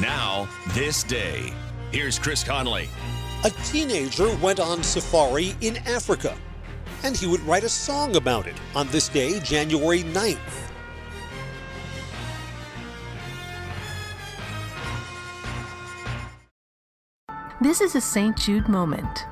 Now, this day. Here's Chris Conley. A teenager went on safari in Africa, and he would write a song about it on this day, January 9th. This is a St. Jude moment.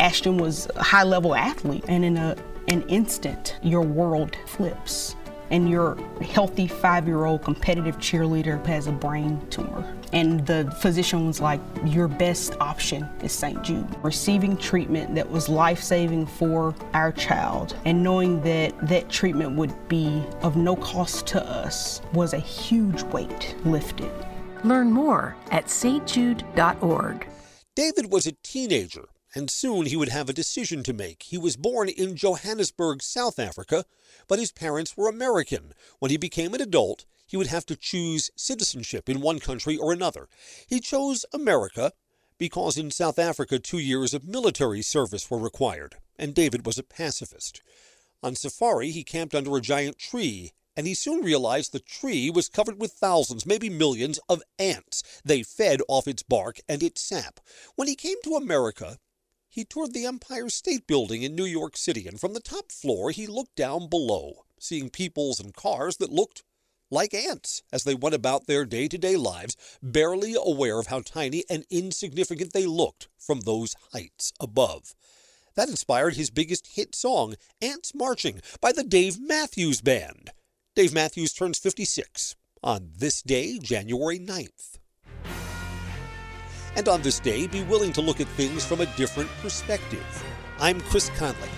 Ashton was a high level athlete, and in a, an instant, your world flips. And your healthy five year old competitive cheerleader has a brain tumor. And the physician was like, Your best option is St. Jude. Receiving treatment that was life saving for our child and knowing that that treatment would be of no cost to us was a huge weight lifted. Learn more at stjude.org. David was a teenager, and soon he would have a decision to make. He was born in Johannesburg, South Africa, but his parents were American. When he became an adult, he would have to choose citizenship in one country or another. He chose America because in South Africa two years of military service were required, and David was a pacifist. On safari, he camped under a giant tree and he soon realized the tree was covered with thousands, maybe millions, of ants. They fed off its bark and its sap. When he came to America, he toured the Empire State Building in New York City, and from the top floor he looked down below, seeing peoples and cars that looked like ants as they went about their day to day lives, barely aware of how tiny and insignificant they looked from those heights above. That inspired his biggest hit song, Ants Marching, by the Dave Matthews Band. Dave Matthews turns 56 on this day, January 9th. And on this day, be willing to look at things from a different perspective. I'm Chris Conley.